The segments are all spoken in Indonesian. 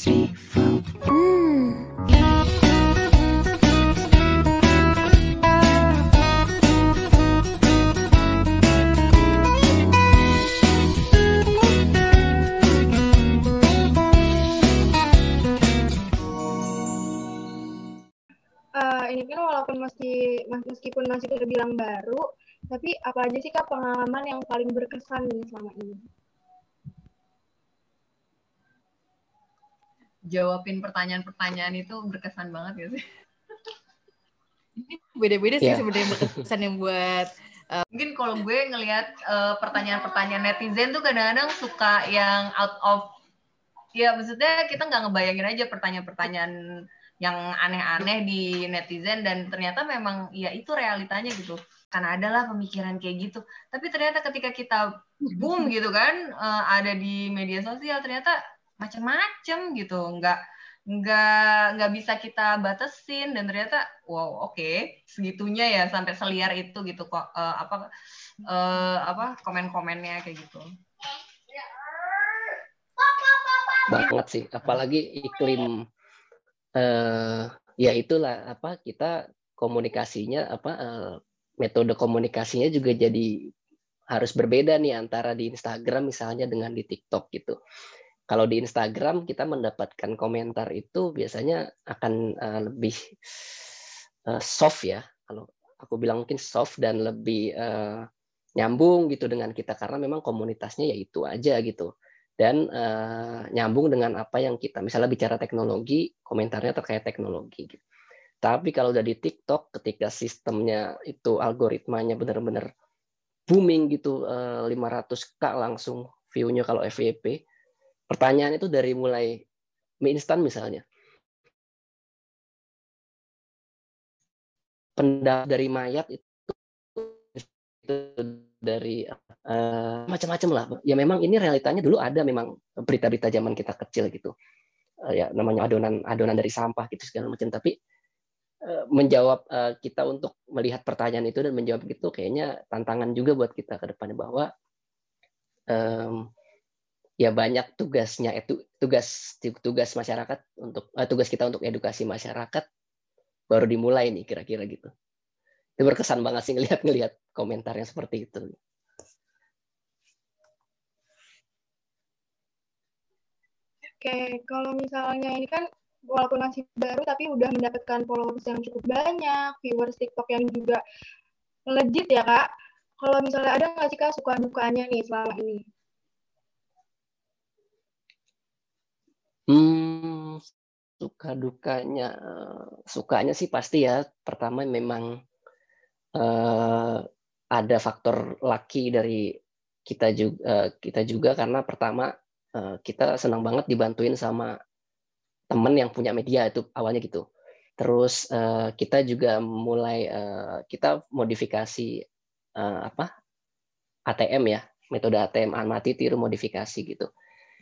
Eh, ini kan walaupun masih mas- meskipun masih terbilang baru, tapi apa aja sih Kak pengalaman yang paling berkesan nih selama ini? Jawabin pertanyaan-pertanyaan itu berkesan banget ya sih. Beda-beda sih Iya. sebenarnya berkesan yang buat Mungkin kalau gue ngelihat eh, pertanyaan-pertanyaan netizen tuh kadang-kadang suka yang out of ya maksudnya kita nggak ngebayangin aja pertanyaan-pertanyaan yang aneh-aneh di netizen dan ternyata memang ya itu realitanya gitu. Karena adalah pemikiran kayak gitu. Tapi ternyata ketika kita boom gitu kan eh, ada di media sosial ternyata macam-macam gitu. Nggak nggak nggak bisa kita batasin dan ternyata wow oke segitunya ya sampai seliar itu gitu kok eh, apa eh, apa komen-komennya kayak gitu. banget sih apalagi iklim eh ya itulah apa kita komunikasinya apa eh, metode komunikasinya juga jadi harus berbeda nih antara di Instagram misalnya dengan di TikTok gitu. Kalau di Instagram kita mendapatkan komentar itu biasanya akan eh, lebih eh, soft ya. Kalau aku bilang mungkin soft dan lebih eh, nyambung gitu dengan kita karena memang komunitasnya ya itu aja gitu dan eh, nyambung dengan apa yang kita misalnya bicara teknologi komentarnya terkait teknologi gitu. Tapi kalau udah di TikTok ketika sistemnya itu algoritmanya benar-benar booming gitu eh, 500k langsung view-nya kalau FYP pertanyaan itu dari mulai mie instan misalnya pendapat dari mayat itu, itu dari eh, macam-macam lah. Ya memang ini realitanya dulu ada memang berita-berita zaman kita kecil gitu. Eh, ya namanya adonan adonan dari sampah gitu segala macam. Tapi eh, menjawab kita untuk melihat pertanyaan itu dan menjawab gitu kayaknya tantangan juga buat kita ke depannya bahwa ya banyak tugasnya itu tugas tugas masyarakat untuk eh, tugas kita untuk edukasi masyarakat baru dimulai nih kira-kira gitu. Itu berkesan banget sih ngelihat-ngelihat komentar yang seperti itu. Oke, kalau misalnya ini kan walaupun masih baru tapi udah mendapatkan followers yang cukup banyak, viewers TikTok yang juga legit ya Kak. Kalau misalnya ada nggak sih Kak suka dukanya nih selama ini? Hmm, suka dukanya, sukanya sih pasti ya. Pertama memang eh, ada faktor laki dari kita juga, kita juga karena pertama eh, kita senang banget dibantuin sama temen yang punya media itu awalnya gitu. Terus eh, kita juga mulai eh, kita modifikasi eh, apa ATM ya, metode ATM amati tiru modifikasi gitu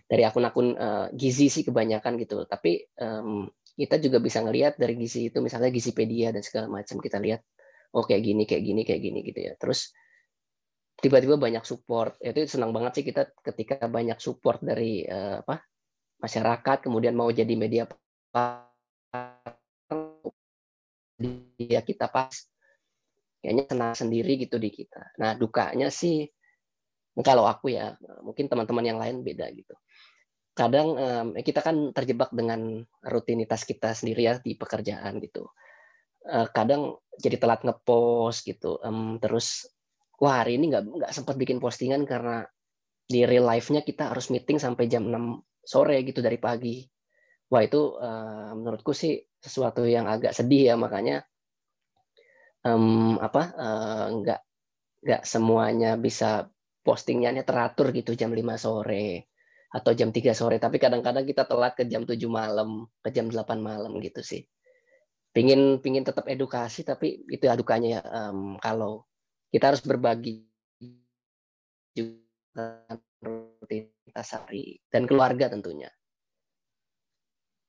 dari akun-akun uh, gizi sih kebanyakan gitu. Tapi um, kita juga bisa ngelihat dari gizi itu misalnya Gizipedia dan segala macam kita lihat oh kayak gini kayak gini kayak gini gitu ya. Terus tiba-tiba banyak support. Itu senang banget sih kita ketika banyak support dari uh, apa masyarakat kemudian mau jadi media dia kita pas kayaknya senang sendiri gitu di kita. Nah, dukanya sih kalau aku ya mungkin teman-teman yang lain beda gitu kadang um, kita kan terjebak dengan rutinitas kita sendiri ya di pekerjaan gitu. Uh, kadang jadi telat ngepost gitu um, terus wah hari ini nggak nggak sempat bikin postingan karena di real life-nya kita harus meeting sampai jam 6 sore gitu dari pagi. Wah itu uh, menurutku sih sesuatu yang agak sedih ya makanya um, apa uh, nggak nggak semuanya bisa postingnya teratur gitu jam 5 sore atau jam 3 sore. Tapi kadang-kadang kita telat ke jam 7 malam ke jam 8 malam gitu sih. Pingin pingin tetap edukasi tapi itu adukanya ya um, kalau kita harus berbagi juga rutinitas hari dan keluarga tentunya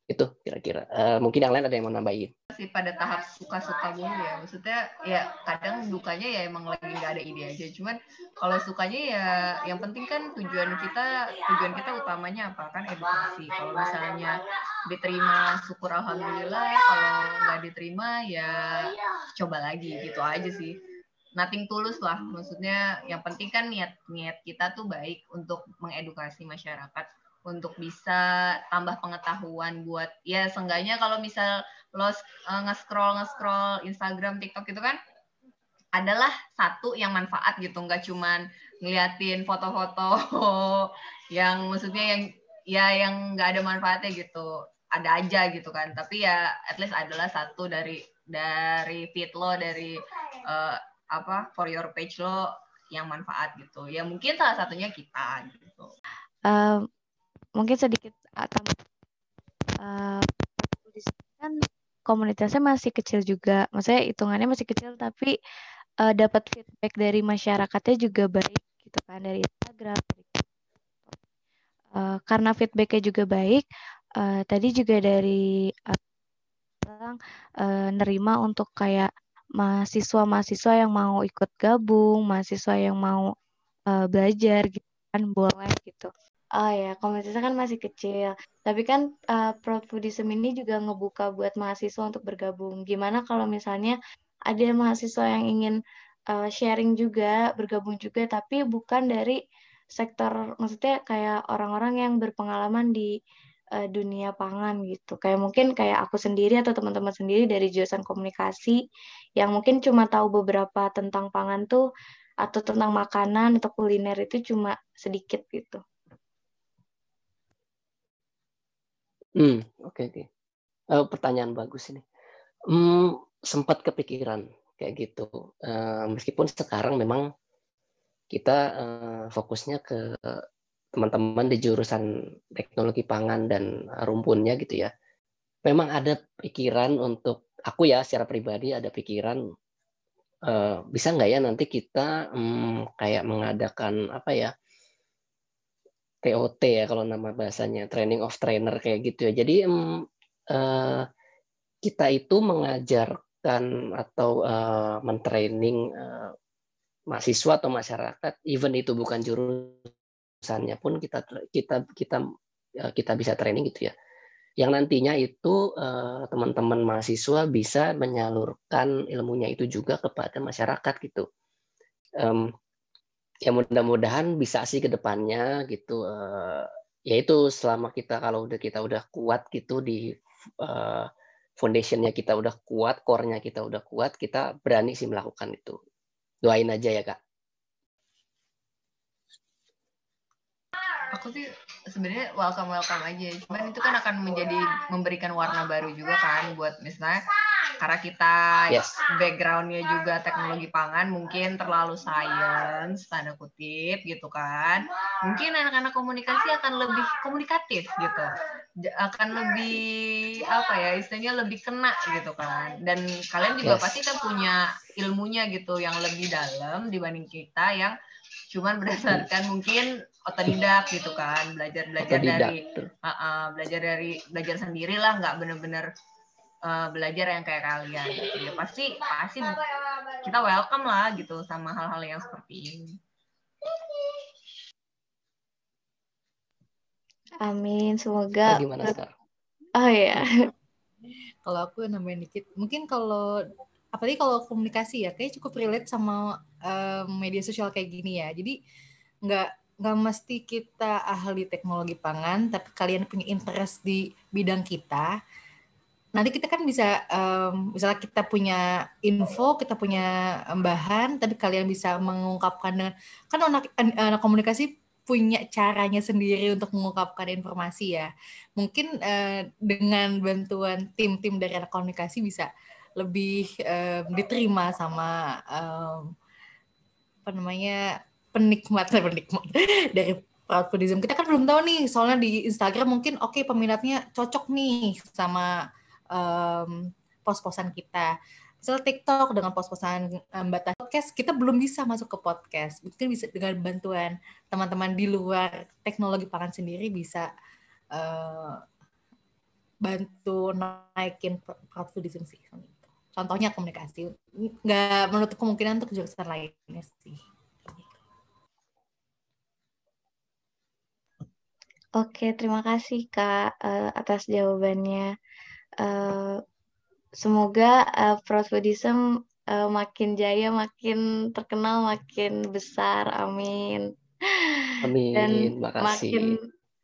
itu kira-kira. Uh, mungkin yang lain ada yang mau nambahin? Masih pada tahap suka-suka dulu ya. Maksudnya ya kadang dukanya ya emang lagi nggak ada ide aja. Cuman kalau sukanya ya yang penting kan tujuan kita tujuan kita utamanya apa? Kan edukasi. Kalau misalnya diterima syukur alhamdulillah. Kalau nggak diterima ya coba lagi. Gitu aja sih. Nothing tulus lah. Maksudnya yang penting kan niat niat kita tuh baik untuk mengedukasi masyarakat untuk bisa tambah pengetahuan buat ya seenggaknya kalau misal lo uh, nge-scroll nge-scroll Instagram, TikTok itu kan adalah satu yang manfaat gitu, nggak cuman ngeliatin foto-foto yang maksudnya yang ya yang nggak ada manfaatnya gitu, ada aja gitu kan. Tapi ya at least adalah satu dari dari feed lo dari uh, apa for your page lo yang manfaat gitu. Ya mungkin salah satunya kita gitu. Um, mungkin sedikit atau uh, kan komunitasnya masih kecil juga, maksudnya hitungannya masih kecil tapi uh, dapat feedback dari masyarakatnya juga baik gitu kan dari Instagram. uh, karena feedbacknya juga baik, uh, tadi juga dari uh, uh, nerima untuk kayak mahasiswa-mahasiswa yang mau ikut gabung, mahasiswa yang mau uh, belajar gitu kan boleh gitu. Oh ya, komunitasnya kan masih kecil. Tapi kan uh, Proud Foodism ini juga ngebuka buat mahasiswa untuk bergabung. Gimana kalau misalnya ada mahasiswa yang ingin uh, sharing juga, bergabung juga, tapi bukan dari sektor, maksudnya kayak orang-orang yang berpengalaman di uh, dunia pangan gitu. Kayak mungkin kayak aku sendiri atau teman-teman sendiri dari jurusan komunikasi yang mungkin cuma tahu beberapa tentang pangan tuh atau tentang makanan atau kuliner itu cuma sedikit gitu. Hmm, oke oke. Uh, pertanyaan bagus ini. Hmm, sempat kepikiran kayak gitu. Uh, meskipun sekarang memang kita uh, fokusnya ke teman-teman di jurusan teknologi pangan dan rumpunnya gitu ya. Memang ada pikiran untuk aku ya secara pribadi ada pikiran uh, bisa nggak ya nanti kita um, kayak mengadakan apa ya TOT ya kalau nama bahasanya training of trainer kayak gitu ya. Jadi um, uh, kita itu mengajarkan atau uh, mentraining uh, mahasiswa atau masyarakat even itu bukan jurusannya pun kita kita kita kita bisa training gitu ya. Yang nantinya itu teman-teman mahasiswa bisa menyalurkan ilmunya itu juga kepada masyarakat gitu. Um, ya mudah-mudahan bisa sih ke depannya gitu uh, yaitu selama kita kalau udah kita udah kuat gitu di uh, foundationnya kita udah kuat core-nya kita udah kuat kita berani sih melakukan itu. Doain aja ya kak. Aku sih sebenarnya welcome welcome aja. Cuman itu kan akan menjadi memberikan warna baru juga kan buat misalnya karena kita yes. backgroundnya juga teknologi pangan mungkin terlalu science tanda kutip gitu kan. Mungkin anak-anak komunikasi akan lebih komunikatif gitu. Akan lebih apa ya istilahnya lebih kena gitu kan. Dan kalian juga yes. pasti kan punya ilmunya gitu yang lebih dalam dibanding kita yang cuman berdasarkan mungkin otodidak gitu kan. Belajar belajar dari uh, uh, belajar dari belajar sendiri lah nggak bener-bener uh, belajar yang kayak kalian gitu ya. Pasti pasti kita welcome lah gitu sama hal-hal yang seperti ini. Amin semoga oh, gimana sekarang oh ya kalau aku nambahin dikit mungkin kalau apalagi kalau komunikasi ya kayak cukup relate sama um, media sosial kayak gini ya. Jadi nggak nggak mesti kita ahli teknologi pangan tapi kalian punya interest di bidang kita nanti kita kan bisa um, misalnya kita punya info kita punya bahan tapi kalian bisa mengungkapkan kan anak, anak komunikasi punya caranya sendiri untuk mengungkapkan informasi ya. Mungkin uh, dengan bantuan tim-tim dari anak komunikasi bisa lebih um, diterima sama um, apa namanya penikmat penikmat dari proud foodism. Kita kan belum tahu nih soalnya di Instagram mungkin oke okay, peminatnya cocok nih sama um, pos-posan kita. Misal TikTok dengan pos-posan um, batas podcast, kita belum bisa masuk ke podcast. Mungkin bisa dengan bantuan teman-teman di luar teknologi pangan sendiri bisa uh, bantu naikin proud Foodism sih. Contohnya komunikasi, nggak menutup kemungkinan untuk jurusan lainnya sih. Oke, terima kasih Kak uh, atas jawabannya. Uh, semoga uh, Proud Buddhism uh, makin jaya, makin terkenal, makin besar. Amin. Amin. Dan Makasih. makin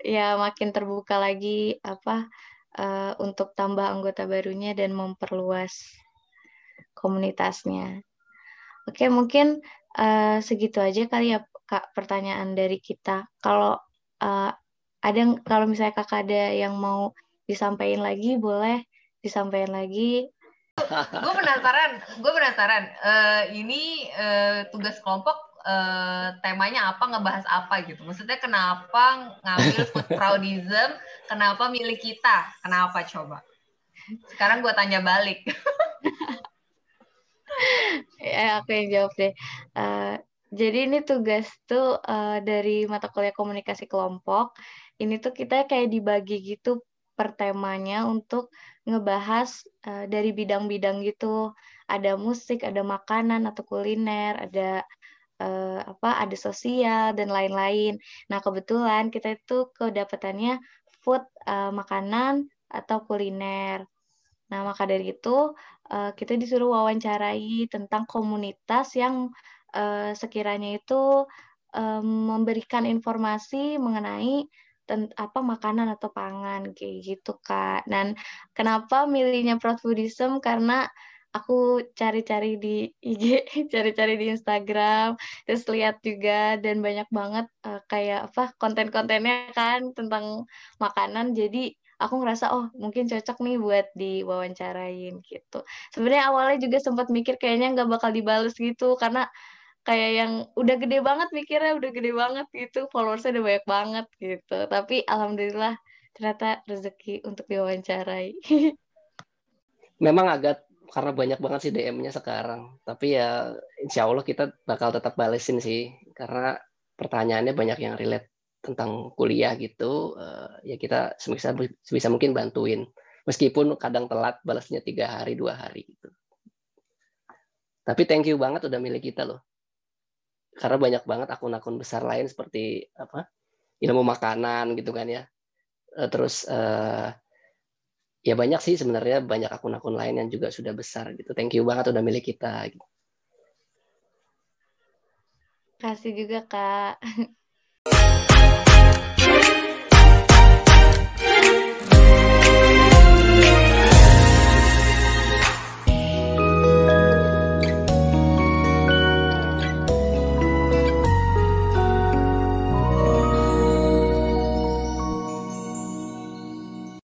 ya makin terbuka lagi apa uh, untuk tambah anggota barunya dan memperluas komunitasnya. Oke, mungkin uh, segitu aja kali ya Kak pertanyaan dari kita. Kalau uh, ada kalau misalnya kakak ada yang mau disampaikan lagi boleh disampaikan lagi. Gue penasaran gue penasaran uh, ini uh, tugas kelompok uh, temanya apa ngebahas apa gitu? Maksudnya kenapa ngambil food proudism kenapa milih kita? Kenapa coba? Sekarang gue tanya balik. Ya aku yang jawab deh. Uh, jadi ini tugas tuh uh, dari mata kuliah komunikasi kelompok ini tuh kita kayak dibagi gitu per temanya untuk ngebahas uh, dari bidang-bidang gitu. Ada musik, ada makanan atau kuliner, ada uh, apa, ada sosial dan lain-lain. Nah, kebetulan kita itu kedapatannya food uh, makanan atau kuliner. Nah, maka dari itu uh, kita disuruh wawancarai tentang komunitas yang uh, sekiranya itu memberikan informasi mengenai apa makanan atau pangan kayak gitu kak. Dan kenapa milihnya Proud Foodism karena aku cari-cari di IG, cari-cari di Instagram, terus lihat juga dan banyak banget uh, kayak apa konten-kontennya kan tentang makanan. Jadi aku ngerasa oh mungkin cocok nih buat diwawancarain gitu. Sebenarnya awalnya juga sempat mikir kayaknya nggak bakal dibales gitu karena kayak yang udah gede banget mikirnya udah gede banget gitu followersnya udah banyak banget gitu. Tapi alhamdulillah ternyata rezeki untuk diwawancarai. Memang agak karena banyak banget sih DM-nya sekarang. Tapi ya insya Allah kita bakal tetap balesin sih. Karena pertanyaannya banyak yang relate tentang kuliah gitu. Uh, ya kita sebisa sebisa mungkin bantuin. Meskipun kadang telat balasnya tiga hari dua hari gitu. Tapi thank you banget udah milih kita loh karena banyak banget akun-akun besar lain seperti apa ilmu makanan gitu kan ya. Eh, terus uh, ya banyak sih sebenarnya banyak akun-akun lain yang juga sudah besar gitu. Thank you banget udah milih kita. Kasih juga kak